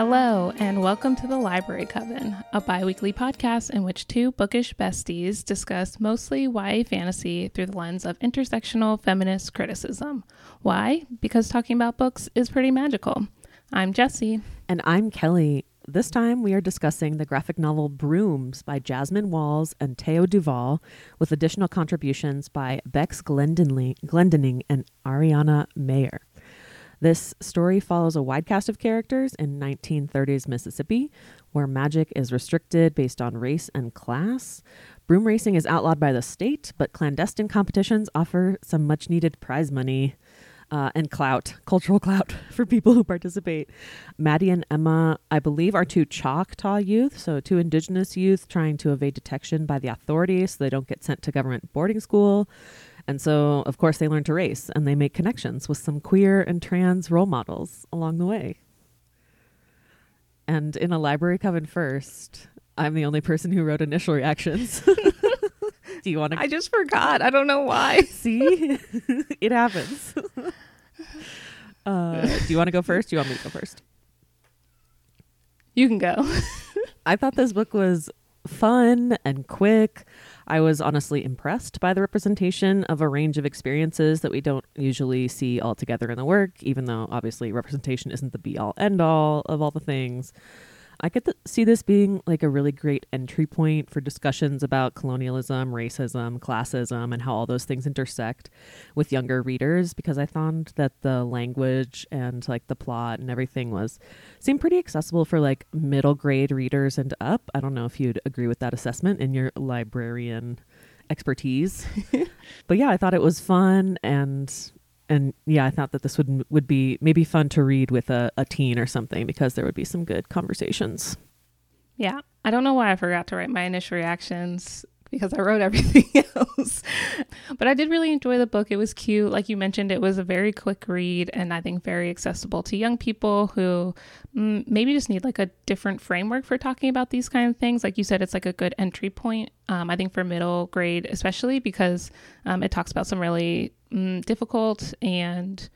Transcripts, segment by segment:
Hello, and welcome to the Library Coven, a bi weekly podcast in which two bookish besties discuss mostly YA fantasy through the lens of intersectional feminist criticism. Why? Because talking about books is pretty magical. I'm Jessie. And I'm Kelly. This time we are discussing the graphic novel Brooms by Jasmine Walls and Teo Duvall, with additional contributions by Bex Glendining, Glendining and Ariana Maher. This story follows a wide cast of characters in 1930s Mississippi, where magic is restricted based on race and class. Broom racing is outlawed by the state, but clandestine competitions offer some much needed prize money. Uh, and clout, cultural clout for people who participate. Mattie and Emma, I believe, are two Choctaw youth, so two indigenous youth trying to evade detection by the authorities so they don't get sent to government boarding school. And so, of course, they learn to race and they make connections with some queer and trans role models along the way. And in a library coven first, I'm the only person who wrote initial reactions. do you want to? I just forgot. I don't know why. See, it happens. Uh, do you want to go first? Do you want me to go first? You can go. I thought this book was fun and quick. I was honestly impressed by the representation of a range of experiences that we don't usually see all together in the work, even though obviously representation isn't the be all end all of all the things. I could th- see this being like a really great entry point for discussions about colonialism, racism, classism, and how all those things intersect with younger readers because I found that the language and like the plot and everything was seemed pretty accessible for like middle grade readers and up. I don't know if you'd agree with that assessment in your librarian expertise. but yeah, I thought it was fun and and yeah, I thought that this would would be maybe fun to read with a, a teen or something because there would be some good conversations. Yeah. I don't know why I forgot to write my initial reactions because I wrote everything else. but I did really enjoy the book. It was cute. Like you mentioned, it was a very quick read and I think very accessible to young people who mm, maybe just need like a different framework for talking about these kind of things. Like you said, it's like a good entry point, um, I think, for middle grade, especially because um, it talks about some really mm, difficult and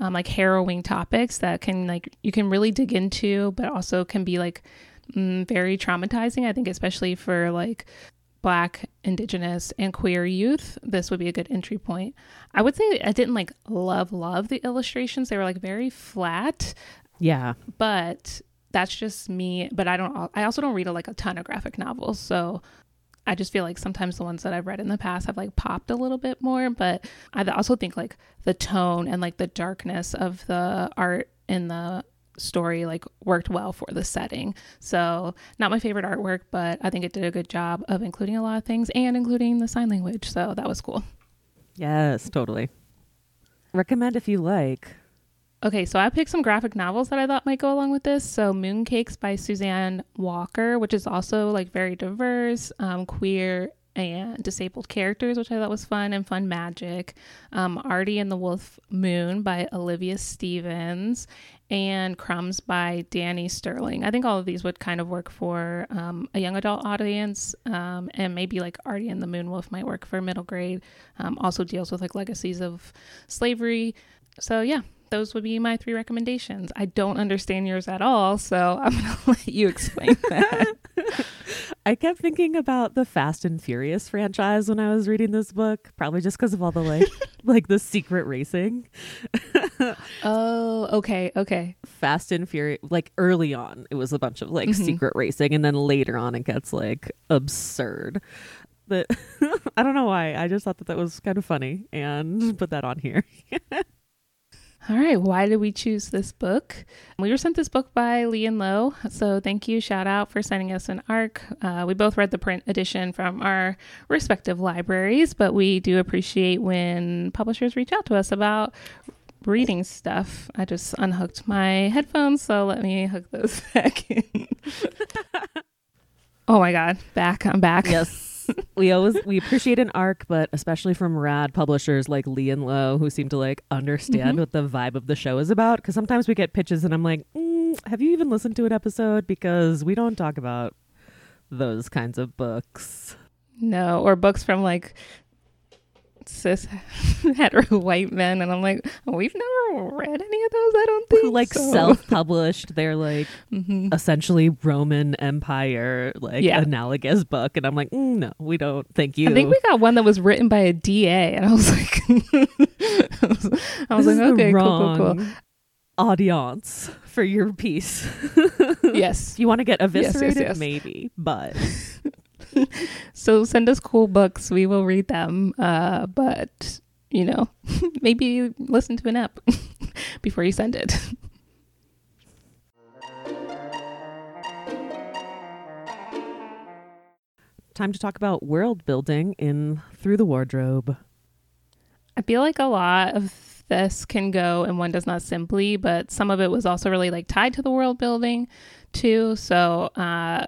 um, like harrowing topics that can like you can really dig into, but also can be like mm, very traumatizing. I think especially for like black, indigenous, and queer youth, this would be a good entry point. I would say I didn't like love love the illustrations. They were like very flat. Yeah. But that's just me, but I don't I also don't read a, like a ton of graphic novels. So I just feel like sometimes the ones that I've read in the past have like popped a little bit more, but I also think like the tone and like the darkness of the art in the story like worked well for the setting. So, not my favorite artwork, but I think it did a good job of including a lot of things and including the sign language. So, that was cool. Yes, totally. Recommend if you like. Okay, so I picked some graphic novels that I thought might go along with this. So Mooncakes by Suzanne Walker, which is also like very diverse, um, queer, and disabled characters, which I thought was fun and fun magic. Um, Artie and the Wolf Moon by Olivia Stephens, and Crumbs by Danie Stirling. I think all of these would kind of work for um, a young adult audience, um, and maybe like Artie and the Moon Wolf might work for middle grade. Um, also deals with like legacies of slavery. So yeah, those would be my three recommendations. I don't understand yours at all, so I'm to let you explain that. I kept thinking about the Fast and Furious franchise when I was reading this book, probably just because of all the like like the secret racing. oh, okay, okay. Fast and Furious like early on it was a bunch of like mm-hmm. secret racing and then later on it gets like absurd. But I don't know why. I just thought that that was kind of funny and put that on here. All right, why did we choose this book? We were sent this book by Lee and Low, so thank you, shout out for sending us an ARC. Uh, we both read the print edition from our respective libraries, but we do appreciate when publishers reach out to us about reading stuff. I just unhooked my headphones, so let me hook those back in. oh my god, back! I'm back. Yes we always we appreciate an arc, but especially from rad publishers like Lee and Low, who seem to like understand mm-hmm. what the vibe of the show is about. Because sometimes we get pitches, and I'm like, mm, have you even listened to an episode? Because we don't talk about those kinds of books. No, or books from like cis hetero white men, and I'm like, oh, we've never read any of those. I don't think who like so. self-published their like Mhm. essentially Roman Empire like Yeah. analogous book, and I'm like, mm, no, we don't. Thank you. I think we got one that was written by a DA, and I was like, I was, I was like, okay, cool, cool, cool. Audience for your piece. Yes. You want to get yes, eviscerated, yes. maybe, but So send us cool books. We will read them. Uh, but you know, maybe listen to an app before you send it. time to talk about world building in Through the Wardrobe. I feel like a lot of this can go and one does not simply, but some of it was also really like tied to the world building too. So uh,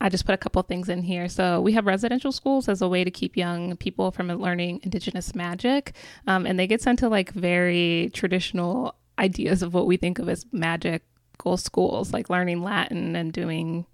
I just put a couple things in here. So we have residential schools as a way to keep young people from learning indigenous magic, um, and they get sent to like very traditional ideas of what we think of as magical schools, like learning Latin and doing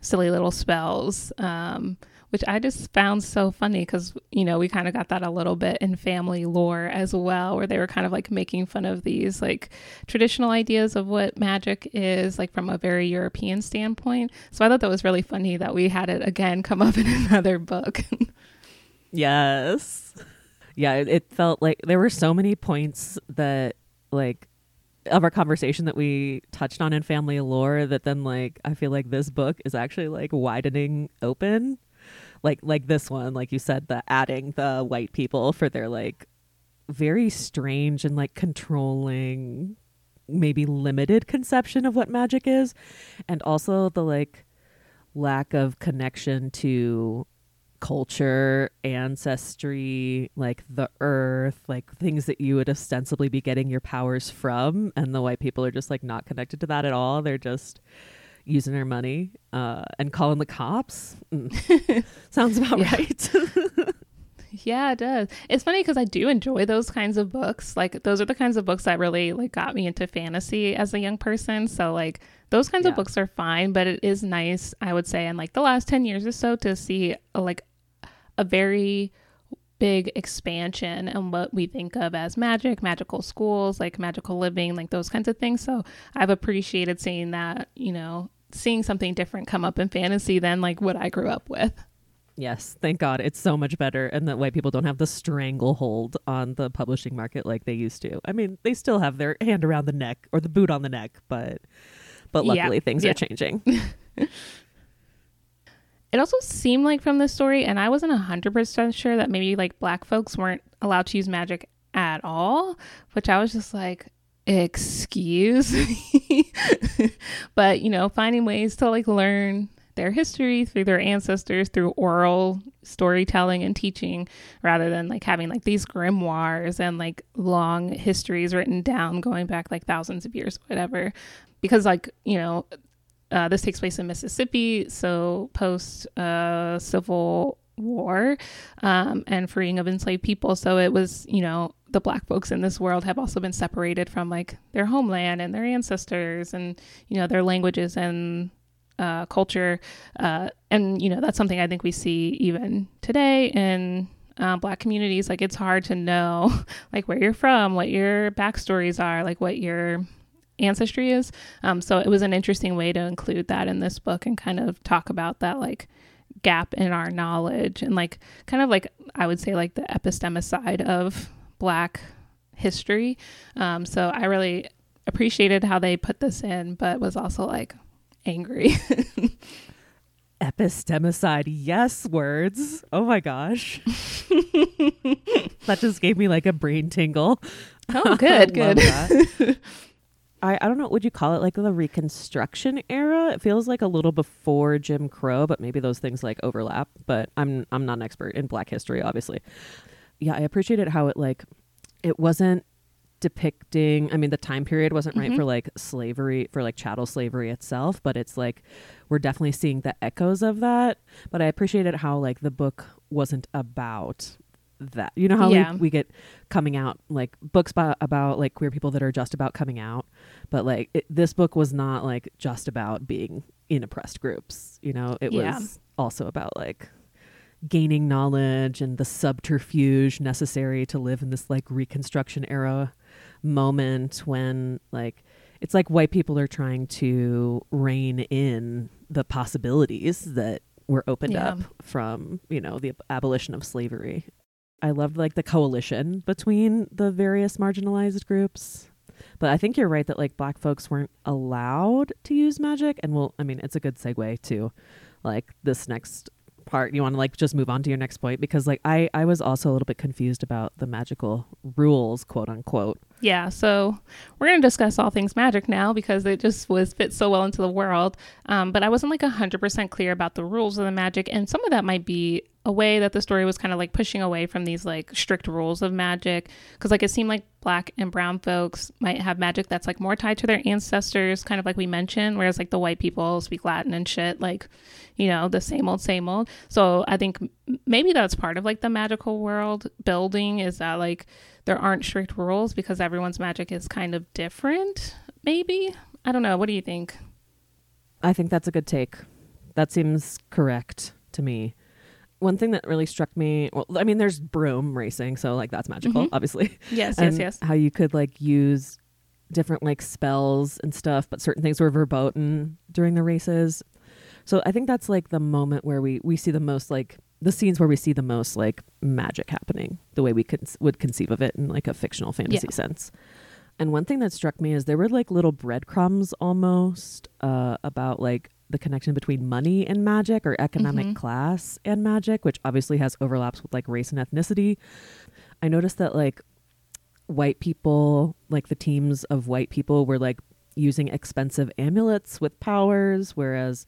silly little spells. Um, which I just found so funny because, you know, we kind of got that a little bit in family lore as well, where they were kind of like making fun of these like traditional ideas of what magic is, like from a very European standpoint. So I thought that was really funny that we had it again come up in another book. Yes. Yeah, it, it felt like there were so many points that like of our conversation that we touched on in family lore that then like I feel like this book is actually like widening open. Like like this one, like you said, the adding the white people for their like very strange and like controlling maybe limited conception of what magic is and also the like lack of connection to culture, ancestry, like the earth, like things that you would ostensibly be getting your powers from. And the white people are just like not connected to that at all. They're just using their money uh, and calling the cops. Mm. Sounds about right. Yeah, it does. It's funny because I do enjoy those kinds of books. Like those are the kinds of books that really like got me into fantasy as a young person. So like those kinds Yeah. of books are fine, but it is nice, I would say, in like the last 10 years or so to see uh, like a very big expansion in what we think of as magic, magical schools, like magical living, like those kinds of things. So I've appreciated seeing that, you know, seeing something different come up in fantasy than like what I grew up with. yes, thank God. It's so much better. And that white people don't have the stranglehold on the publishing market like they used to. I mean, they still have their hand around the neck or the boot on the neck, but. But Yeah, luckily, things yeah. are changing. It also seemed like from this story, and I wasn't 100% sure that maybe like black folks weren't allowed to use magic at all, which I was just like, excuse me. but, you know, finding ways to like learn their history through their ancestors through oral storytelling and teaching rather than like having like these grimoires and like long histories written down going back like thousands of years whatever because like you know uh, this takes place in Mississippi, so post uh, Civil War um, and freeing of enslaved people. So it was, you know, the black folks in this world have also been separated from like their homeland and their ancestors and, you know, their languages and uh, culture. Uh, and, you know, that's something I think we see even today in uh, black communities. Like it's hard to know like where you're from, what your backstories are, like what your ancestry is. Um, so it was an interesting way to include that in this book and kind of talk about that like gap in our knowledge and like kind of like I would say like the epistemicide of black history. Um, so I really appreciated how they put this in, but was also like angry. Epistemicide, yes, words. Oh my gosh. that just gave me like a brain tingle. oh, good, good. I, I don't know, would you call it like the Reconstruction era? It feels like a little before Jim Crow, but maybe those things like overlap. But I'm I'm not an expert in black history, obviously. Yeah, I appreciated how it like it wasn't depicting i mean the time period wasn't right Mhm. for like slavery for like chattel slavery itself but it's like we're definitely seeing the echoes of that but i appreciated how like the book wasn't about that you know how Yeah. we, we get coming out like books about, about like queer people that are just about coming out but like it, this book was not like just about being in oppressed groups you know it Yeah. was also about like gaining knowledge and the subterfuge necessary to live in this like reconstruction era moment when like it's like white people are trying to rein in the possibilities that were opened Yeah. up from you know the abolition of slavery i loved like the coalition between the various marginalized groups but i think you're right that like black folks weren't allowed to use magic and well i mean it's a good segue to like this next part you want to like just move on to your next point? Because like i i was also a little bit confused about the magical rules quote unquote Yeah, so we're going to discuss all things magic now because it just was fit so well into the world. Um, but I wasn't like 100% clear about the rules of the magic. And some of that might be a way that the story was kind of like pushing away from these like strict rules of magic. Because like it seemed like black and brown folks might have magic that's like more tied to their ancestors, kind of like we mentioned, whereas like the white people speak Latin and shit, like, you know, the same old, same old. So I think maybe that's part of like the magical world building is that like there aren't strict rules because everyone's magic is kind of different, maybe. I don't know. What do you think? I think that's a good take. That seems correct to me. One thing that really struck me, well, I mean, there's broom racing, so like that's magical, Mhm. obviously. Yes, yes, yes. How you could like use different like spells and stuff, but certain things were verboten during the races. So I think that's like the moment where we we see the most like the scenes where we see the most like magic happening, the way we could would conceive of it in like a fictional fantasy sense. And one thing that struck me is there were like little breadcrumbs almost uh, about like the connection between money and magic or economic Mhm. class and magic, which obviously has overlaps with like race and ethnicity. I noticed that like white people, like the teams of white people, were like using expensive amulets with powers, whereas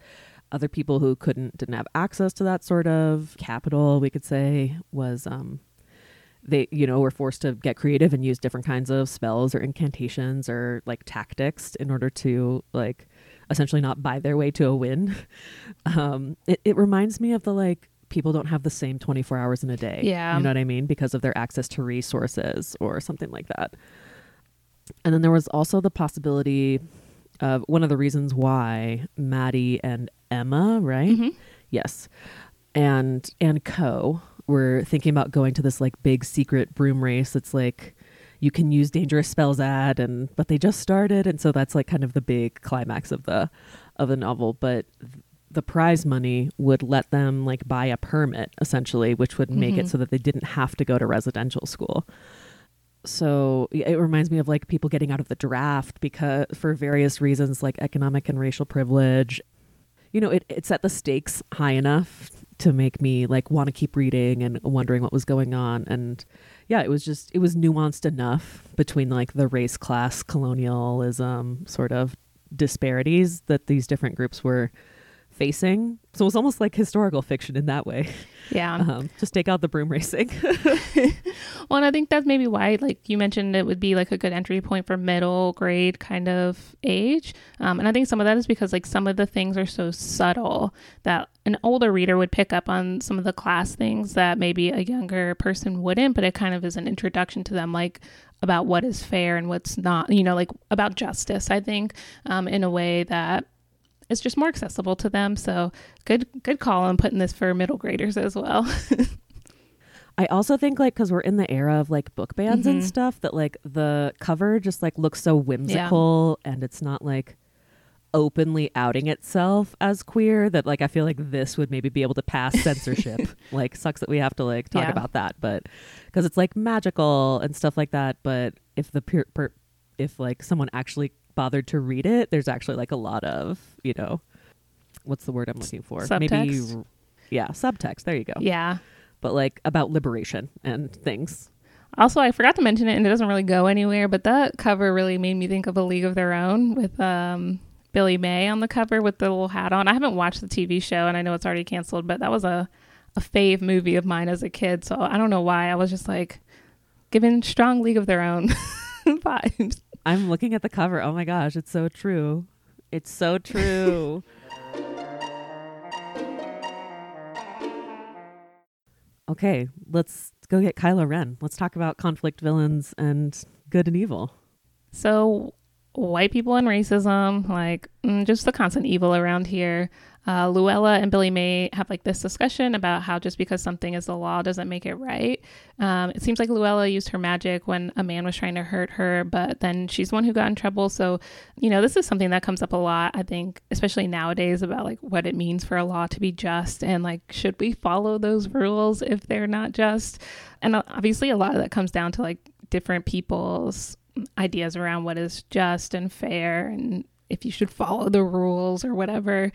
other people who couldn't didn't have access to that sort of capital, we could say, was um they you know were forced to get creative and use different kinds of spells or incantations or like tactics in order to like essentially not buy their way to a win. Um it, it reminds me of the like people don't have the same 24 hours in a day. Yeah. you know what i mean? Because of their access to resources or something like that. And then there was also the possibility of one of the reasons why Mattie and emma right Mhm. Yes. And and Co were thinking about going to this like big secret broom race. It's like you can use dangerous spells at and but they just started and so that's like kind of the big climax of the of the novel, but the prize money would let them like buy a permit essentially, which would make it Mhm. so that they didn't have to go to residential school. So it reminds me of like people getting out of the draft because for various reasons like economic and racial privilege you know, it, it set the stakes high enough to make me like want to keep reading and wondering what was going on. And yeah, it was just, it was nuanced enough between like the race class colonialism sort of disparities that these different groups were facing. So it was almost like historical fiction in that way. Yeah. Um, just take out the broom racing. Well, and I think that's maybe why, like you mentioned, it would be like a good entry point for middle grade kind of age. Um, and I think some of that is because like some of the things are so subtle that an older reader would pick up on some of the class things that maybe a younger person wouldn't, but it kind of is an introduction to them, like about what is fair and what's not, you know, like about justice, I think, um, in a way that is just more accessible to them. So good, good call on putting this for middle graders as well. I also think like because we're in the era of like book bans and Mhm. stuff that like the cover just like looks so whimsical and it's not like openly outing itself as queer that like I feel like this would maybe be able to pass censorship. like sucks that we have to like talk Yeah. about that, but because it's like magical and stuff like that. But if the pure per, if like someone actually bothered to read it, there's actually like a lot of you know what's the word I'm looking for? Maybe yeah, subtext. There you go yeah. but like about liberation and things. Also, I forgot to mention it, and it doesn't really go anywhere. But that cover really made me think of A League of Their Own with um, Billy May on the cover with the little hat on. I haven't watched the TV show, and I know it's already canceled, but that was a a fave movie of mine as a kid. So I don't know why I was just like giving strong League of Their Own vibes. I'm looking at the cover. Oh my gosh, it's so true. It's so true. okay, let's go get Kylo Ren. Let's talk about conflict villains and good and evil. So white people and racism, like mm, just the constant evil around here. Uh, Luella and Billy May have like this discussion about how just because something is the law doesn't make it right. Um, it seems like Luella used her magic when a man was trying to hurt her, but then she's the one who got in trouble. So, you know, this is something that comes up a lot, I think, especially nowadays about like what it means for a law to be just and like should we follow those rules if they're not just? And uh, obviously, a lot of that comes down to like different people's ideas around what is just and fair and if you should follow the rules or whatever.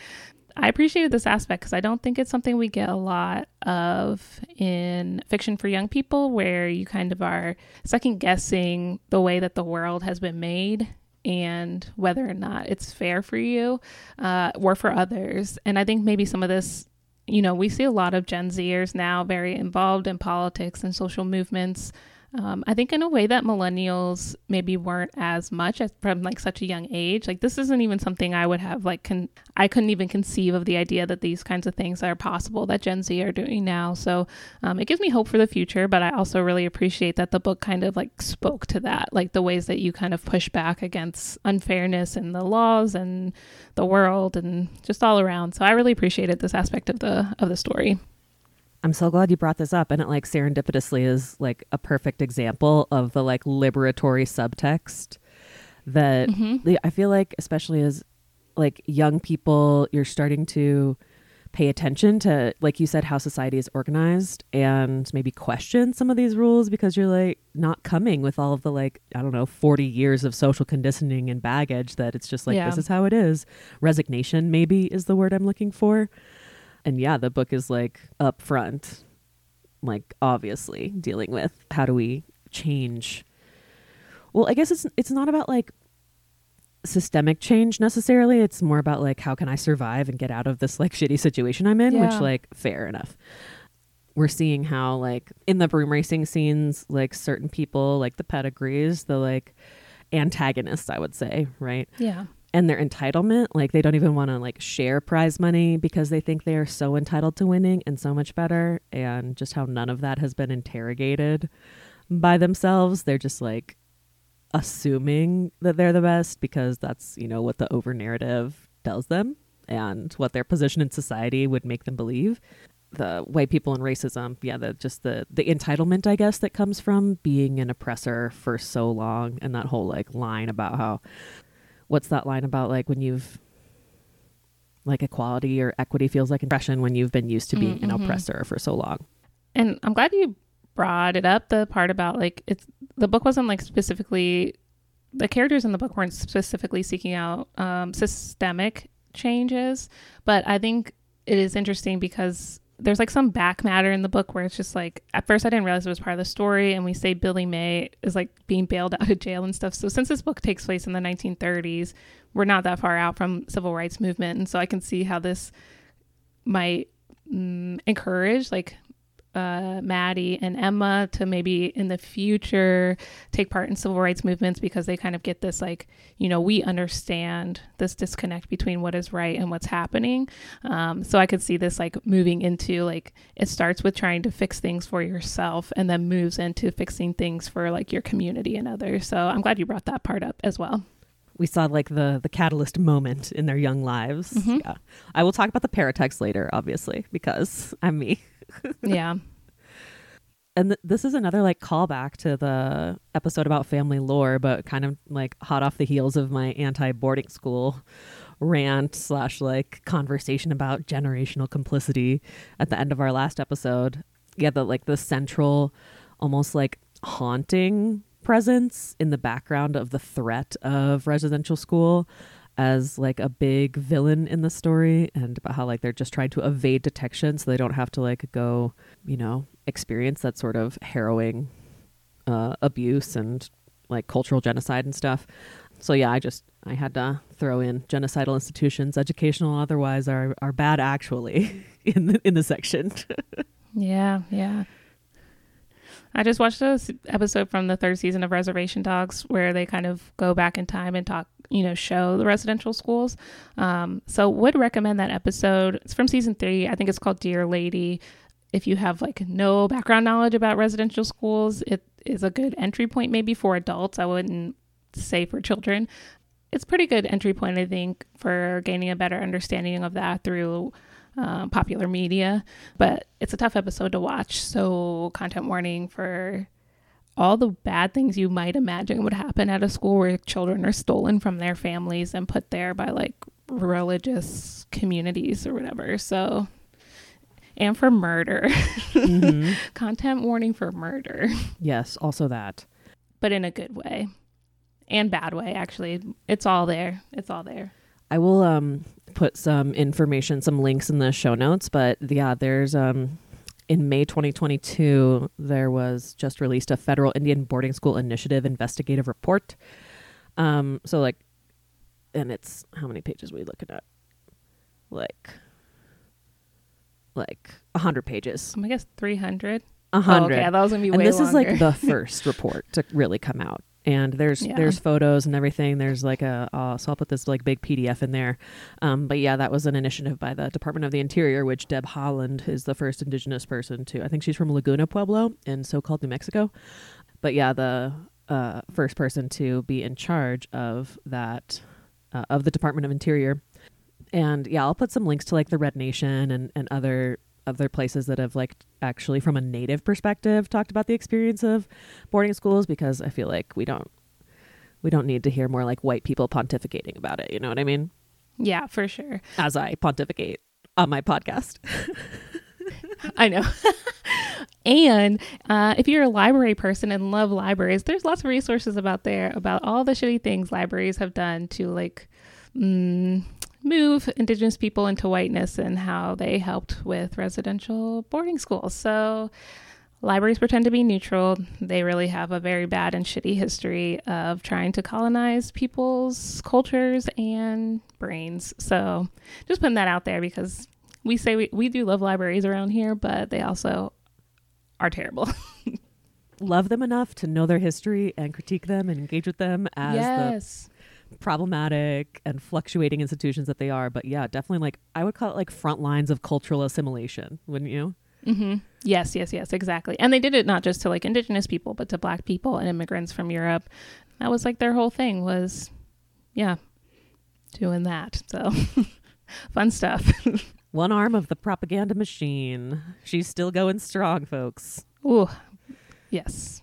I appreciated this aspect because I don't think it's something we get a lot of in fiction for young people, where you kind of are second guessing the way that the world has been made and whether or not it's fair for you uh, or for others. And I think maybe some of this, you know, we see a lot of Gen Zers now very involved in politics and social movements um, I think in a way that millennials maybe weren't as much as from like such a young age. Like this isn't even something I would have like con- I couldn't even conceive of the idea that these kinds of things are possible that Gen Z are doing now. So um, it gives me hope for the future. But I also really appreciate that the book kind of like spoke to that, like the ways that you kind of push back against unfairness in the laws and the world and just all around. So I really appreciated this aspect of the of the story. I'm so glad you brought this up. And it like serendipitously is like a perfect example of the like liberatory subtext that mm-hmm. I feel like, especially as like young people, you're starting to pay attention to, like you said, how society is organized and maybe question some of these rules because you're like not coming with all of the like, I don't know, 40 years of social conditioning and baggage that it's just like, yeah. this is how it is. Resignation, maybe, is the word I'm looking for. And yeah, the book is like upfront, like obviously dealing with how do we change. Well, I guess it's it's not about like systemic change necessarily. It's more about like how can I survive and get out of this like shitty situation I'm in, yeah. which like fair enough. We're seeing how like in the broom racing scenes, like certain people, like the pedigrees, the like antagonists, I would say, right? Yeah and their entitlement like they don't even want to like share prize money because they think they are so entitled to winning and so much better and just how none of that has been interrogated by themselves. They're just like assuming that they're the best because that's you know what the over narrative tells them and what their position in society would make them believe. The white people and racism yeah the just the the entitlement i guess that comes from being an oppressor for so long and that whole like line about how what's that line about like when you've like equality or equity feels like oppression when you've been used to being mm-hmm. an oppressor for so long. And I'm glad you brought it up the part about like it's the book wasn't like specifically the characters in the book weren't specifically seeking out um, systemic changes, but I think it is interesting because there's like some back matter in the book where it's just like at first I didn't realize it was part of the story, and we say Billy May is like being bailed out of jail and stuff. So since this book takes place in the 1930s, we're not that far out from civil rights movement, and so I can see how this might mm, encourage like uh, Mattie and Emma to maybe in the future take part in civil rights movements because they kind of get this like, you know, we understand this disconnect between what is right and what's happening. Um, so I could see this like moving into like it starts with trying to fix things for yourself and then moves into fixing things for like your community and others. So I'm glad you brought that part up as well we saw like the the catalyst moment in their young lives. Mm-hmm. Yeah. I will talk about the paratext later, obviously, because I'm me. yeah. And th- this is another like callback to the episode about family lore, but kind of like hot off the heels of my anti boarding school rant slash like conversation about generational complicity at the end of our last episode. Yeah, the like the central, almost like haunting presence in the background of the threat of residential school as like a big villain in the story and about how like they're just trying to evade detection so they don't have to like go, you know, experience that sort of harrowing uh, abuse and like cultural genocide and stuff. So yeah, I just I had to throw in genocidal institutions, educational otherwise are are bad actually in the in the section. yeah, yeah. I just watched a episode from the third season of Reservation Dogs where they kind of go back in time and talk, you know, show the residential schools. Um, so would recommend that episode. It's from season three. I think it's called Deer Lady. If you have like no background knowledge about residential schools, it is a good entry point maybe for adults. I wouldn't say for children. it's pretty good entry point, I think, for gaining a better understanding of that through uh, popular media. But it's a tough episode to watch. So, content warning for all the bad things you might imagine would happen at a school where children are stolen from their families and put there by like religious communities or whatever. So, and for murder. Mm-hmm. Content warning for murder. Yes, also that. But in a good way and bad way, actually. It's all there. It's all there. I will um, put some information, some links in the show notes, but yeah, there's um, in May 2022, there was just released a federal Indian boarding school initiative investigative report. Um, so like, and it's how many pages are we looking at? Like, like a hundred pages. I guess 300. A hundred. Oh, okay, that was gonna be. And this longer. is like the first report to really come out and there's yeah. there's photos and everything. There's like a uh, so i'll put this like big pdf in there. Um, but yeah that was an initiative by the department of the interior which deb Haaland is the first indigenous person to i think she's from laguna pueblo in so-called new mexico. But yeah the uh, first person to be in charge of that uh, of the department of interior. And yeah i'll put some links to like the red nation and, and other other places that have like actually from a native perspective talked about the experience of boarding schools because I feel like we don't we don't need to hear more like white people pontificating about it, you know what I mean? Yeah, for sure. As I pontificate on my podcast. I know. and uh, if you're a library person and love libraries, there's lots of resources about there about all the shitty things libraries have done to like mm, move Indigenous people into whiteness and how they helped with residential boarding schools. So, libraries pretend to be neutral. They really have a very bad and shitty history of trying to colonize people's cultures and brains. So, just putting that out there because we say we, we do love libraries around here, but they also are terrible. love them enough to know their history and critique them and engage with them as yes. the problematic and fluctuating institutions that they are. But yeah, definitely like I would call it like front lines of cultural assimilation, wouldn't you? Mm-hmm. Yes, yes, yes, exactly. And they did it not just to like indigenous people, but to black people and immigrants from Europe. That was like their whole thing was, yeah, doing that. So fun stuff. One arm of the propaganda machine. She's still going strong, folks. Ooh, yes.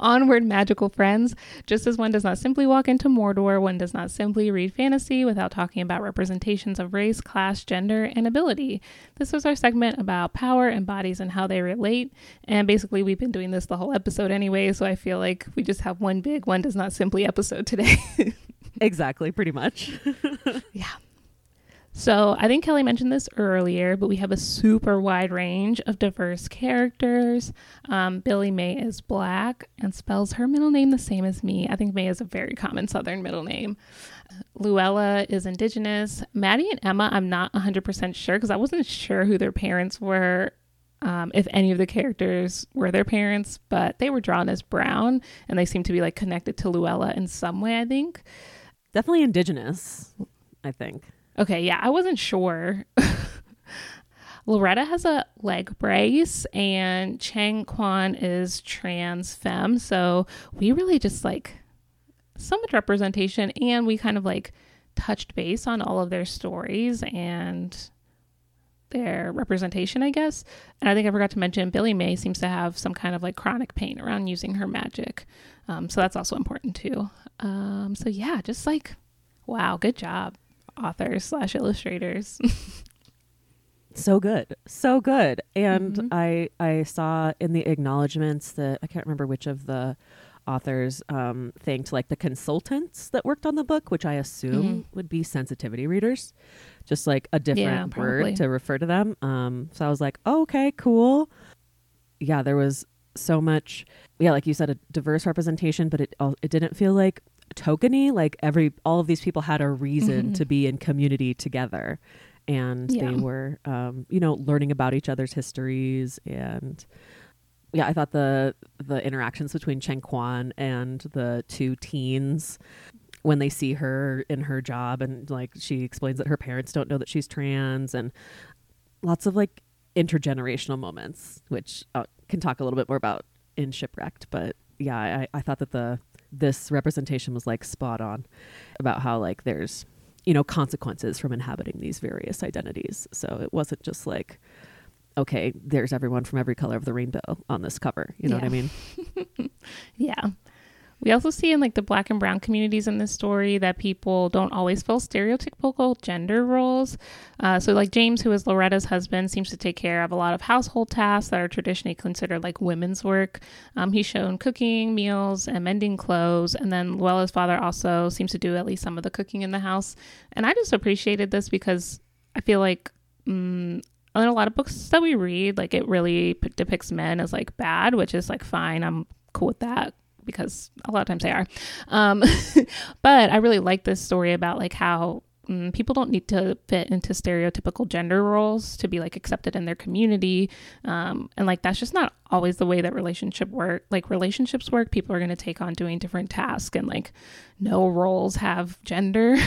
Onward, magical friends. Just as one does not simply walk into Mordor, one does not simply read fantasy without talking about representations of race, class, gender, and ability. This was our segment about power and bodies and how they relate. And basically, we've been doing this the whole episode anyway, so I feel like we just have one big one does not simply episode today. exactly, pretty much. yeah. So I think Kelly mentioned this earlier, but we have a super wide range of diverse characters. Um, Billy May is black and spells her middle name the same as me. I think May is a very common Southern middle name. Luella is indigenous. Mattie and Emma, I'm not 100% sure because I wasn't sure who their parents were, um, if any of the characters were their parents, but they were drawn as brown and they seem to be like connected to Luella in some way, I think. Definitely indigenous, I think. Okay, yeah, I wasn't sure. Loretta has a leg brace, and Chang Kwan is trans femme. So we really just like so much representation, and we kind of like touched base on all of their stories and their representation, I guess. And I think I forgot to mention Billy May seems to have some kind of like chronic pain around using her magic. Um, so that's also important too. Um, so yeah, just like, wow, good job authors slash illustrators. so good so good and mm-hmm. i i saw in the acknowledgments that i can't remember which of the authors um, thanked like the consultants that worked on the book which i assume mm-hmm. would be sensitivity readers just like a different yeah, word to refer to them um, so i was like oh, okay cool yeah there was so much yeah like you said a diverse representation but it it didn't feel like tokeny like every all of these people had a reason mm-hmm. to be in community together and yeah. they were um, you know learning about each other's histories and yeah i thought the the interactions between cheng kwan and the two teens when they see her in her job and like she explains that her parents don't know that she's trans and lots of like intergenerational moments which uh, can talk a little bit more about in shipwrecked but yeah, I, I thought that the this representation was like spot on about how like there's you know consequences from inhabiting these various identities. So it wasn't just like okay, there's everyone from every color of the rainbow on this cover. You know Yeah. what I mean? Yeah. We also see in like the black and brown communities in this story that people don't always fill stereotypical gender roles. Uh, so, like James, who is Loretta's husband, seems to take care of a lot of household tasks that are traditionally considered like women's work. Um, he's shown cooking, meals, and mending clothes. And then Luella's father also seems to do at least some of the cooking in the house. And I just appreciated this because I feel like. Mm, in a lot of books that we read, like it really p- depicts men as like bad, which is like fine. I'm cool with that because a lot of times they are. Um, but I really like this story about like how mm, people don't need to fit into stereotypical gender roles to be like accepted in their community. Um, and like that's just not always the way that relationship work like relationships work people are going to take on doing different tasks and like no roles have gender.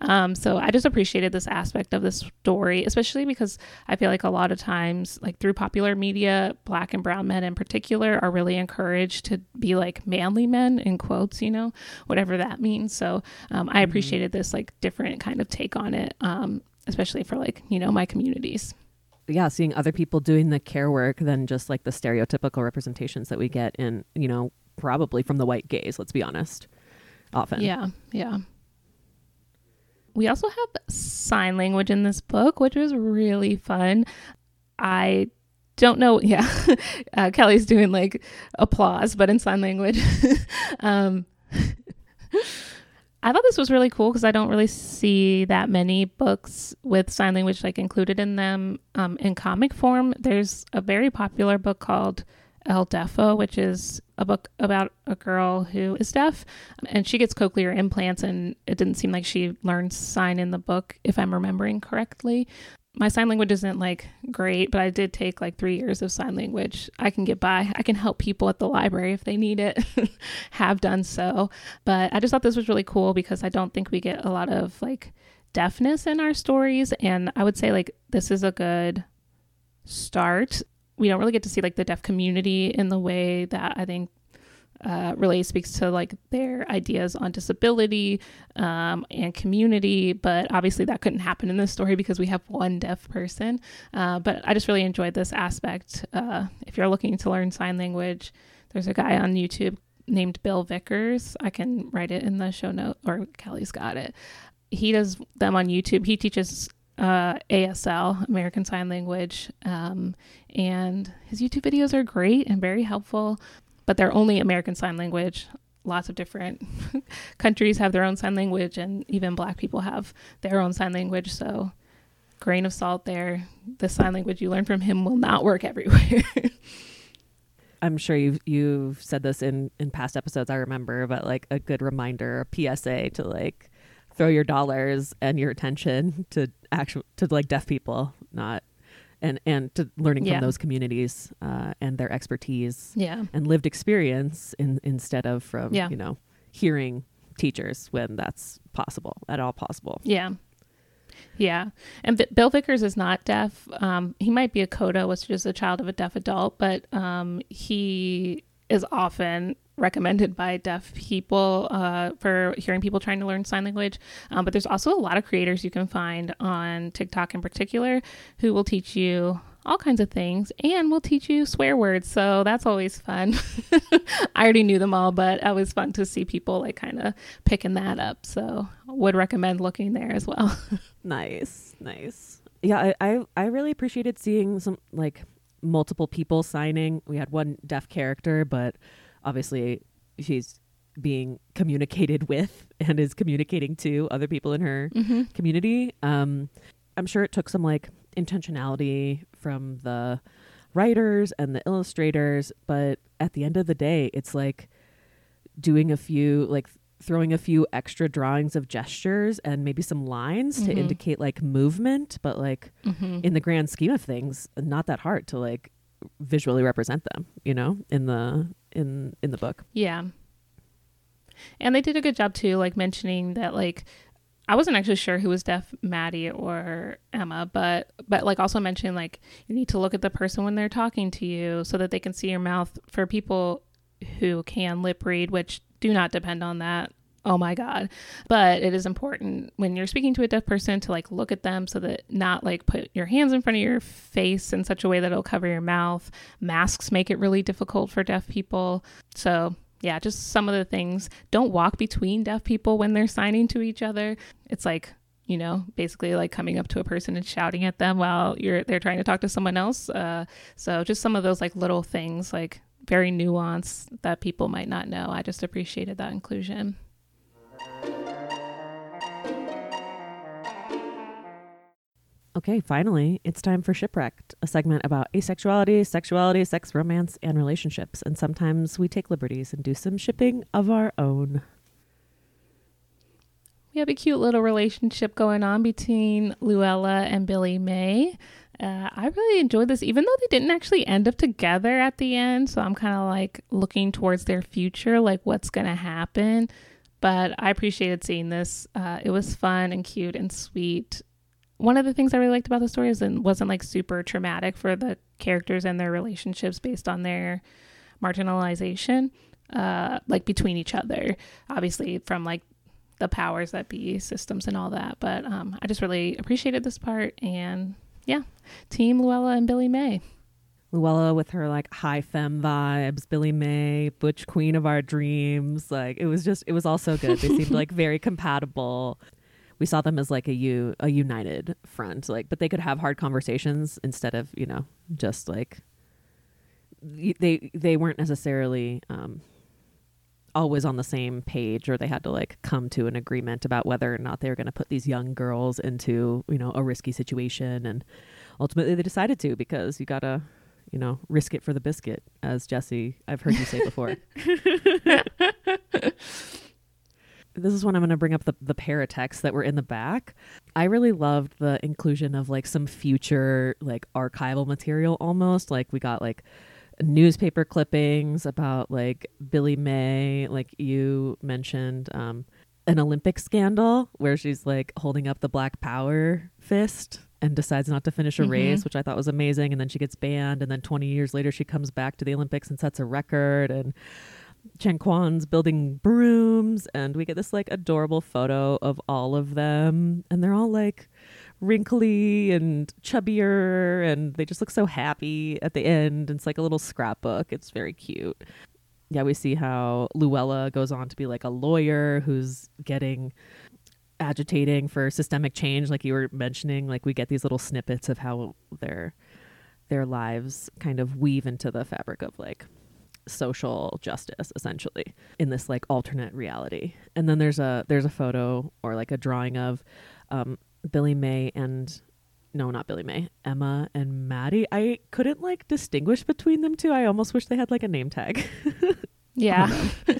Um, so i just appreciated this aspect of this story especially because i feel like a lot of times like through popular media black and brown men in particular are really encouraged to be like manly men in quotes you know whatever that means. So um, i appreciated this like different kind of take on it um, especially for like you know my communities yeah, seeing other people doing the care work than just like the stereotypical representations that we get in, you know, probably from the white gaze, let's be honest. Often. Yeah, yeah. We also have sign language in this book, which was really fun. I don't know. Yeah, uh, Kelly's doing like applause, but in sign language. um, I thought this was really cool because I don't really see that many books with sign language like included in them um, in comic form. There's a very popular book called El Deafo, which is a book about a girl who is deaf and she gets cochlear implants and it didn't seem like she learned sign in the book if i'm remembering correctly my sign language isn't like great but i did take like three years of sign language. I can get by. I can help people at the library if they need it have done so. But i just thought this was really cool because i don't think we get a lot of like deafness in our stories. And i would say like this is a good start. We don't really get to see like the deaf community in the way that I think uh, really speaks to like their ideas on disability um, and community. But obviously, that couldn't happen in this story because we have one deaf person. Uh, but I just really enjoyed this aspect. Uh, if you're looking to learn sign language, there's a guy on YouTube named Bill Vickers. I can write it in the show note, or Kelly's got it. He does them on YouTube. He teaches uh, ASL, American Sign Language, um, and his YouTube videos are great and very helpful, but they're only American Sign Language. Lots of different countries have their own sign language, and even Black people have their own sign language. So, grain of salt there. The sign language you learn from him will not work everywhere. I'm sure you've you've said this in in past episodes. I remember, but like a good reminder, a PSA to like throw your dollars and your attention to actual to like deaf people, not and and to learning Yeah. from those communities uh, and their expertise yeah. and lived experience in, instead of from Yeah. you know hearing teachers when that's possible at all possible. Yeah. Yeah. And B- Bill Vickers is not deaf. Um, he might be a CODA, which is a child of a deaf adult, but um, he is often recommended by deaf people uh, for hearing people trying to learn sign language. Um, but there's also a lot of creators you can find on TikTok in particular who will teach you all kinds of things and will teach you swear words. So that's always fun. I already knew them all, but it was fun to see people like kind of picking that up. So would recommend looking there as well. Nice, nice. Yeah, I, I I really appreciated seeing some like multiple people signing. We had one deaf character, but obviously she's being communicated with and is communicating to other people in her mm-hmm. community. Um, I'm sure it took some like intentionality from the writers and the illustrators, but at the end of the day, it's like doing a few like throwing a few extra drawings of gestures and maybe some lines to Mhm. indicate like movement, but like Mm-hmm. in the grand scheme of things, not that hard to like visually represent them, you know, in the in in the book. Yeah. And they did a good job too, like mentioning that like I wasn't actually sure who was deaf, Mattie or Emma, but but like also mentioning like you need to look at the person when they're talking to you so that they can see your mouth for people who can lip read, which do not depend on that. Oh my God. But it is important when you're speaking to a deaf person to like look at them so that not like put your hands in front of your face in such a way that it'll cover your mouth. Masks make it really difficult for deaf people. So yeah, just some of the things. Don't walk between deaf people when they're signing to each other. It's like, you know, basically like coming up to a person and shouting at them while you're they're trying to talk to someone else. Uh, so just some of those like little things, like very nuanced that people might not know. I just appreciated that inclusion. Okay, finally, it's time for Shipwrecked, a segment about asexuality, sexuality, sex, romance, and relationships. And sometimes we take liberties and do some shipping of our own. We have a cute little relationship going on between Luella and Billy May. Uh, I really enjoyed this, even though they didn't actually end up together at the end. So I'm kind of like looking towards their future, like what's going to happen. But I appreciated seeing this. Uh, it was fun and cute and sweet one of the things I really liked about the story is it wasn't like super traumatic for the characters and their relationships based on their marginalization, uh, like between each other. Obviously, from like the powers that be systems and all that. But um, I just really appreciated this part. And yeah, Team Luella and Billy May. Luella with her like high femme vibes, Billy May, Butch Queen of our dreams. Like it was just, it was all so good. They seemed like very compatible we saw them as like a u a united front like but they could have hard conversations instead of you know just like they they weren't necessarily um always on the same page or they had to like come to an agreement about whether or not they were going to put these young girls into you know a risky situation and ultimately they decided to because you gotta you know risk it for the biscuit as jesse i've heard you say before this is when I'm going to bring up the, the paratexts that were in the back. I really loved the inclusion of like some future like archival material almost. Like we got like newspaper clippings about like Billy May, like you mentioned, um, an Olympic scandal where she's like holding up the black power fist and decides not to finish a mm-hmm. race, which I thought was amazing. And then she gets banned. And then 20 years later, she comes back to the Olympics and sets a record. And Chen Quan's building brooms, and we get this like adorable photo of all of them, and they're all like wrinkly and chubbier, and they just look so happy at the end. It's like a little scrapbook. It's very cute. Yeah, we see how Luella goes on to be like a lawyer who's getting agitating for systemic change, like you were mentioning. Like we get these little snippets of how their their lives kind of weave into the fabric of like social justice essentially in this like alternate reality and then there's a there's a photo or like a drawing of um, billy may and no not billy may. Emma and Mattie. I couldn't like distinguish between them two. I almost wish they had like a name tag. Yeah.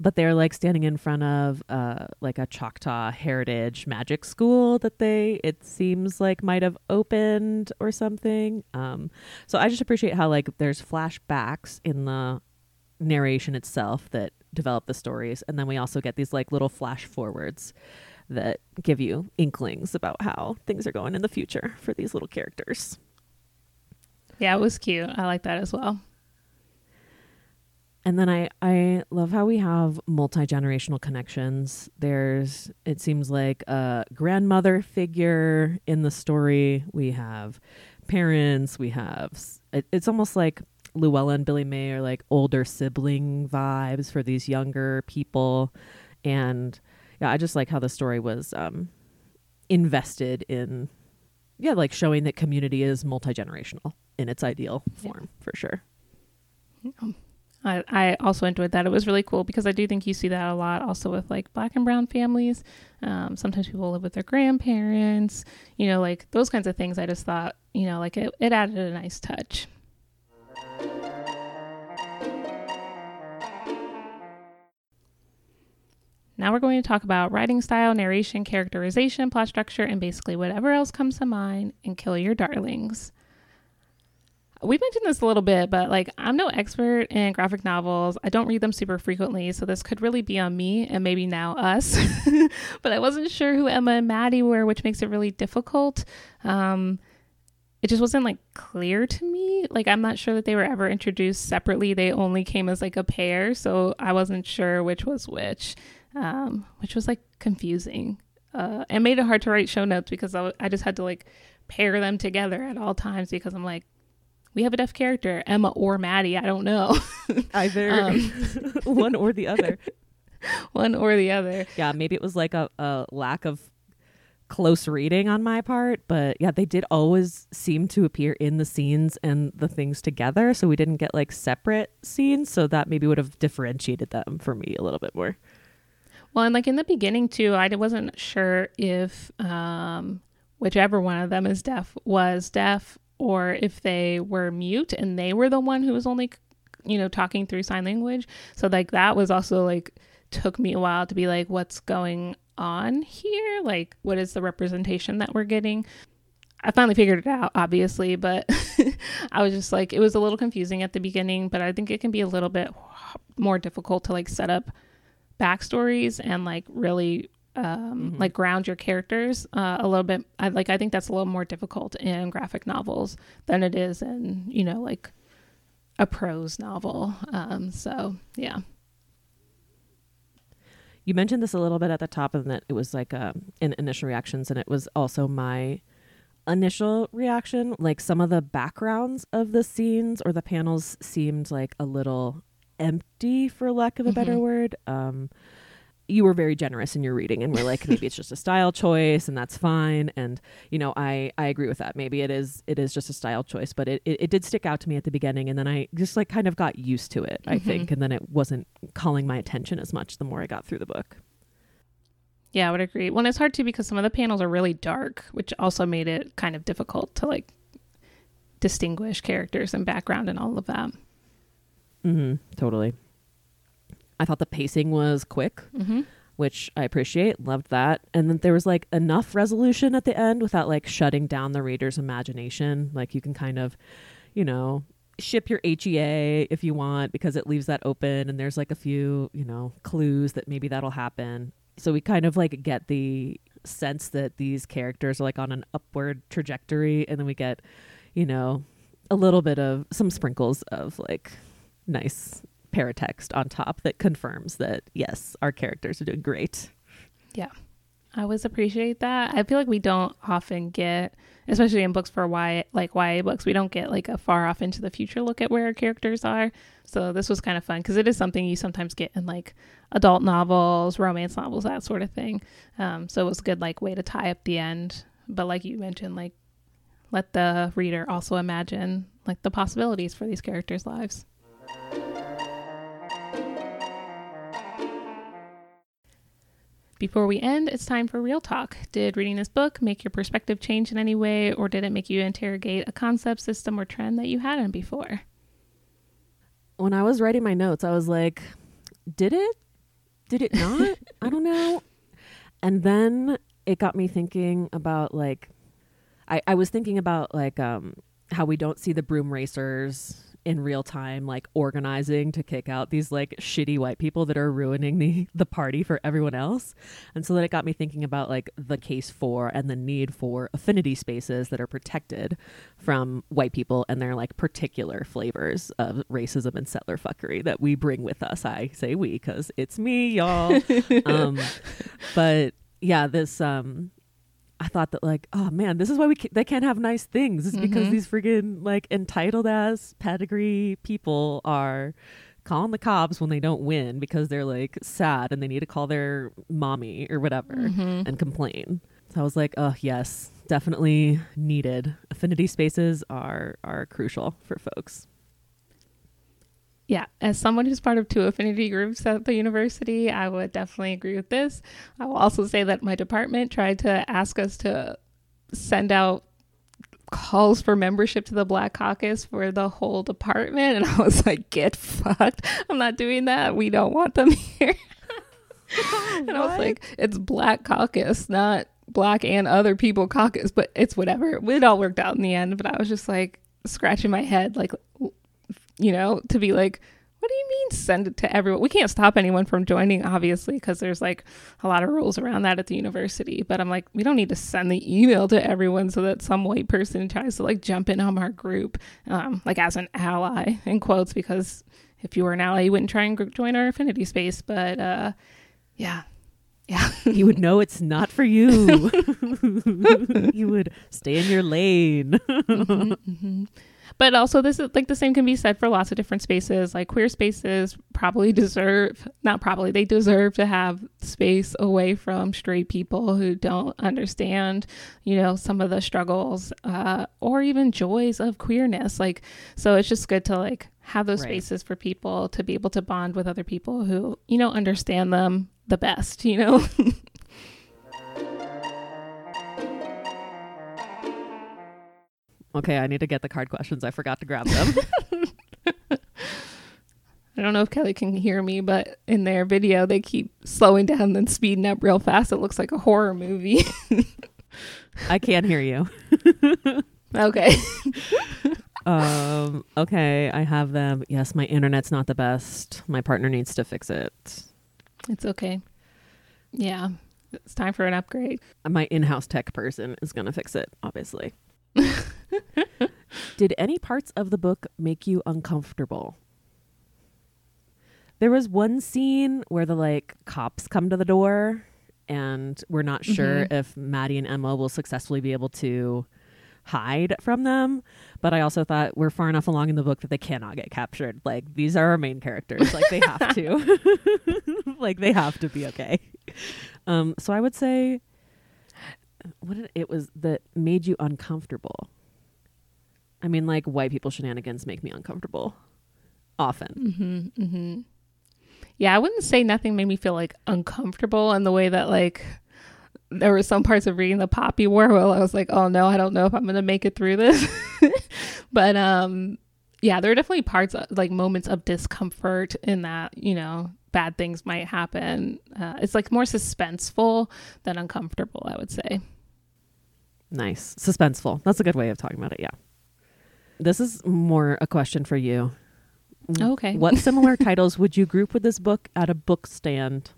But they're like standing in front of uh like a Choctaw heritage magic school that they it seems like might have opened or something. Um so I just appreciate how like there's flashbacks in the narration itself that develop the stories. And then we also get these like little flash forwards that give you inklings about how things are going in the future for these little characters. Yeah, it was cute. I like that as well. And then I, I love how we have multi generational connections. There's, it seems like a grandmother figure in the story. We have parents. We have, it, it's almost like Luella and Billy May are like older sibling vibes for these younger people. And yeah, I just like how the story was um, invested in, yeah, like showing that community is multi generational in its ideal form yeah. for sure. Um, I, I also enjoyed that. It was really cool because I do think you see that a lot also with like black and brown families. Um, sometimes people live with their grandparents, you know, like those kinds of things. I just thought, you know, like it, it added a nice touch. Now we're going to talk about writing style, narration, characterization, plot structure, and basically whatever else comes to mind and kill your darlings we mentioned this a little bit, but like I'm no expert in graphic novels. I don't read them super frequently, so this could really be on me and maybe now us. but I wasn't sure who Emma and Mattie were, which makes it really difficult. Um, it just wasn't like clear to me. Like I'm not sure that they were ever introduced separately. They only came as like a pair, so I wasn't sure which was which, um, which was like confusing. Uh, and made it hard to write show notes because I, w- I just had to like pair them together at all times because I'm like, we have a deaf character, Emma or Mattie. I don't know. Either um, one or the other. one or the other. Yeah, maybe it was like a, a lack of close reading on my part, but yeah, they did always seem to appear in the scenes and the things together. So we didn't get like separate scenes. So that maybe would have differentiated them for me a little bit more. Well, and like in the beginning too, I wasn't sure if um, whichever one of them is deaf was deaf or if they were mute and they were the one who was only, you know, talking through sign language. So like that was also like took me a while to be like, what's going on here? Like, what is the representation that we're getting? I finally figured it out, obviously, but I was just like, it was a little confusing at the beginning, but I think it can be a little bit more difficult to like set up backstories and like really um, mm-hmm. like ground your characters uh, a little bit. I like, I think that's a little more difficult in graphic novels than it is in, you know, like a prose novel. Um, so yeah you mentioned this a little bit at the top and that it was like uh, in initial reactions and it was also my initial reaction like some of the backgrounds of the scenes or the panels seemed like a little empty for lack of a mm-hmm. better word. Um you were very generous in your reading and we're like maybe it's just a style choice and that's fine. And you know i i agree with that. Maybe it is it is just a style choice but it it, it did stick out to me at the beginning and then i just like kind of got used to it mm-hmm. i think and then it wasn't calling my attention as much the more i got through the book. Yeah i would agree. Well it's hard too because some of the panels are really dark which also made it kind of difficult to like distinguish characters and background and all of that mm-hmm totally I thought the pacing was quick, mm-hmm. which I appreciate. Loved that. And then there was like enough resolution at the end without like shutting down the reader's imagination. Like you can kind of, you know, ship your HEA if you want because it leaves that open and there's like a few, you know, clues that maybe that'll happen. So we kind of like get the sense that these characters are like on an upward trajectory and then we get, you know, a little bit of some sprinkles of like nice paratext on top that confirms that yes, our characters are doing great. Yeah. I always appreciate that. I feel like we don't often get, especially in books for YA, like YA books, we don't get like a far off into the future look at where our characters are. So this was kind of fun because it is something you sometimes get in like adult novels, romance novels, that sort of thing. Um, so it was a good like way to tie up the end. But like you mentioned, like let the reader also imagine like the possibilities for these characters' lives. Before we end, it's time for real talk. Did reading this book make your perspective change in any way, or did it make you interrogate a concept, system, or trend that you hadn't before? When I was writing my notes, I was like, did it? Did it not? I don't know. And then it got me thinking about like, I, I was thinking about like um, how we don't see the broom racers in real time like organizing to kick out these like shitty white people that are ruining the the party for everyone else. And so then it got me thinking about like the case for and the need for affinity spaces that are protected from white people and their like particular flavors of racism and settler fuckery that we bring with us. I say we because it's me y'all. Um but yeah this um I thought that like, oh man, this is why we ca- they can't have nice things. It's mm-hmm. because these friggin' like entitled ass pedigree people are calling the cops when they don't win because they're like sad and they need to call their mommy or whatever mm-hmm. and complain. So I was like, oh yes, definitely needed. Affinity spaces are are crucial for folks. Yeah, as someone who's part of two affinity groups at the university, I would definitely agree with this. I will also say that my department tried to ask us to send out calls for membership to the Black Caucus for the whole department. And I was like, get fucked. I'm not doing that. We don't want them here. and I was like, it's Black Caucus, not Black and other people caucus, but it's whatever. It all worked out in the end. But I was just like scratching my head, like, you know, to be like, what do you mean send it to everyone? We can't stop anyone from joining, obviously, because there's like a lot of rules around that at the university. But I'm like, we don't need to send the email to everyone so that some white person tries to like jump in on our group, um, like as an ally, in quotes, because if you were an ally, you wouldn't try and group join our affinity space. But uh, yeah. Yeah. you would know it's not for you. you would stay in your lane. mm-hmm, mm-hmm. But also, this is like the same can be said for lots of different spaces. Like queer spaces probably deserve, not probably, they deserve to have space away from straight people who don't understand, you know, some of the struggles uh, or even joys of queerness. Like, so it's just good to like have those right. spaces for people to be able to bond with other people who, you know, understand them the best, you know? Okay, I need to get the card questions. I forgot to grab them. I don't know if Kelly can hear me, but in their video, they keep slowing down and then speeding up real fast. It looks like a horror movie. I can't hear you. okay. um, okay, I have them. Yes, my internet's not the best. My partner needs to fix it. It's okay. Yeah, it's time for an upgrade. My in house tech person is going to fix it, obviously. Did any parts of the book make you uncomfortable? There was one scene where the like cops come to the door and we're not sure mm-hmm. if Mattie and Emma will successfully be able to hide from them. But I also thought we're far enough along in the book that they cannot get captured. Like these are our main characters. Like they have to. like they have to be okay. Um, so I would say what did, it was that made you uncomfortable. I mean, like white people shenanigans make me uncomfortable often. Mm-hmm, mm-hmm. Yeah, I wouldn't say nothing made me feel like uncomfortable in the way that like there were some parts of reading the Poppy War where I was like, oh no, I don't know if I'm gonna make it through this. but um, yeah, there are definitely parts of, like moments of discomfort in that you know bad things might happen. Uh, it's like more suspenseful than uncomfortable, I would say. Nice. Suspenseful. That's a good way of talking about it. Yeah. This is more a question for you. Okay. What similar titles would you group with this book at a book stand?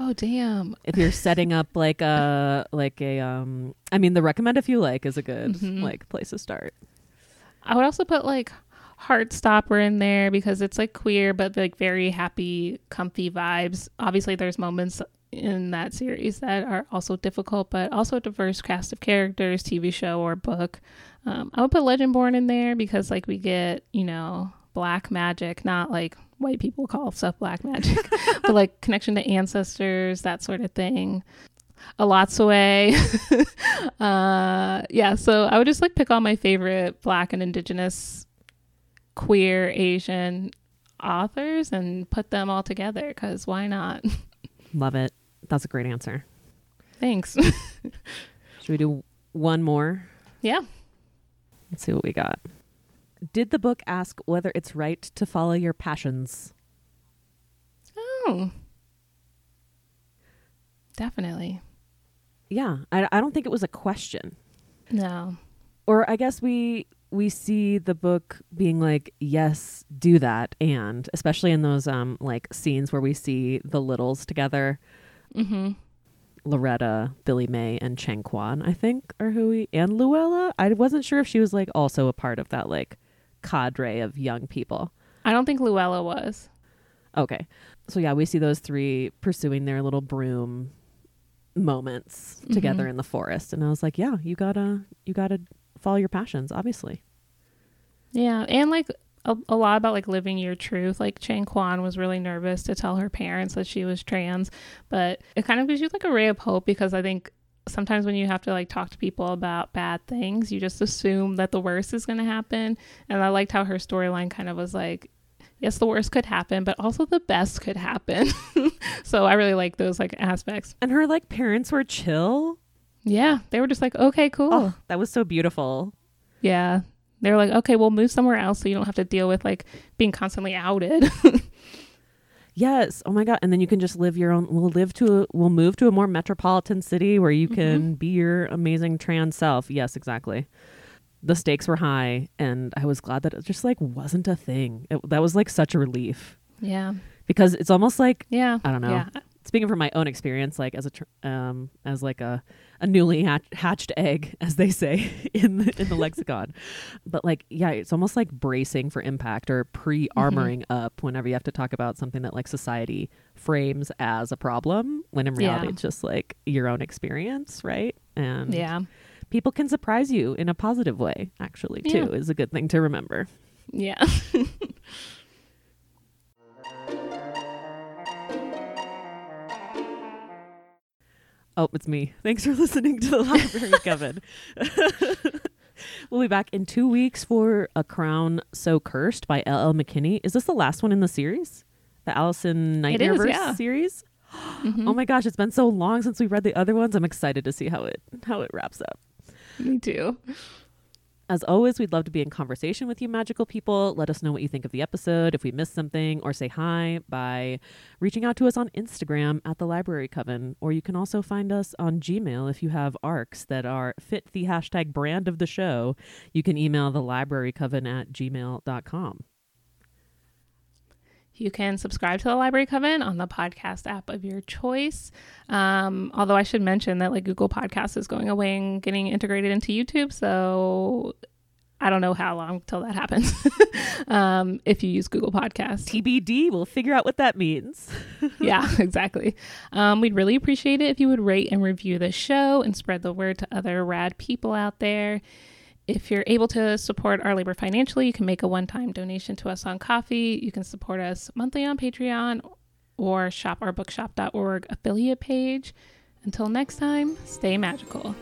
Oh damn. If you're setting up like a like a um I mean the recommend if you like is a good mm-hmm. like place to start. I would also put like Heartstopper in there because it's like queer but like very happy, comfy vibes. Obviously there's moments in that series that are also difficult, but also a diverse cast of characters, TV show or book. Um, I would put Legendborn in there because like we get, you know, black magic, not like white people call stuff black magic, but like connection to ancestors, that sort of thing. Elatsoe. uh, yeah, so I would just like pick all my favorite black and indigenous queer Asian authors and put them all together because why not? Love it. That's a great answer. Thanks. Should we do one more? Yeah. Let's see what we got. Did the book ask whether it's right to follow your passions? Oh. Definitely. Yeah, I, I don't think it was a question. No. Or I guess we we see the book being like, yes, do that, and especially in those um like scenes where we see the littles together. Mm-hmm. Loretta, Billy May, and Chang Kwan, I think, are who we and Luella. I wasn't sure if she was like also a part of that like cadre of young people. I don't think Luella was. Okay. So yeah, we see those three pursuing their little broom moments mm-hmm. together in the forest. And I was like, yeah, you gotta you gotta follow your passions, obviously. Yeah. And like a, a, lot about like living your truth. Like Chang Kwan was really nervous to tell her parents that she was trans, but it kind of gives you like a ray of hope because I think sometimes when you have to like talk to people about bad things, you just assume that the worst is going to happen. And I liked how her storyline kind of was like, yes, the worst could happen, but also the best could happen. so I really like those like aspects. And her like parents were chill. Yeah, they were just like, okay, cool. Oh, that was so beautiful. Yeah, they were like, okay, we'll move somewhere else so you don't have to deal with like being constantly outed. yes. Oh my god. And then you can just live your own. We'll live to. A, we'll move to a more metropolitan city where you can mm-hmm. be your amazing trans self. Yes, exactly. the stakes were high, and I was glad that it just like wasn't a thing. It, that was like such a relief Yeah. because it's almost like Yeah. I don't know. Yeah. speaking from my own experience, like as a tr- um as like a a newly hatched egg, as they say in the, in the lexicon, but like yeah, it's almost like bracing for impact or pre armoring mm-hmm. up whenever you have to talk about something that like society frames as a problem, when in reality Yeah. it's just like your own experience, right? And Yeah. people can surprise you in a positive way. Actually, too, Yeah. is a good thing to remember. Yeah. Oh, it's me. Thanks for listening to the Library Coven. we'll be back in two weeks for A Crown So Cursed by L.L. McKinney. Is this the last one in the series? The Allison Nightmareverse yeah. series? Mhm. Oh my gosh, it's been so long since we read the other ones. I'm excited to see how it how it wraps up. Me too. As always, we'd love to be in conversation with you, magical people. Let us know what you think of the episode, if we missed something, or say hi by reaching out to us on Instagram at the Library Coven. Or you can also find us on Gmail if you have ARCs that are fit the hashtag brand of the show. You can email the Library Coven at gmail.com. You can subscribe to the Library Coven on the podcast app of your choice. Um, although I should mention that like Google Podcast is going away and getting integrated into YouTube, so I don't know how long till that happens. um, if you use Google Podcast, TBD, we'll figure out what that means. yeah, exactly. Um, we'd really appreciate it if you would rate and review the show and spread the word to other rad people out there. If you're able to support our labor financially, you can make a one time donation to us on Ko-fi. You can support us monthly on Patreon or shop our bookshop.org affiliate page. Until next time, stay magical.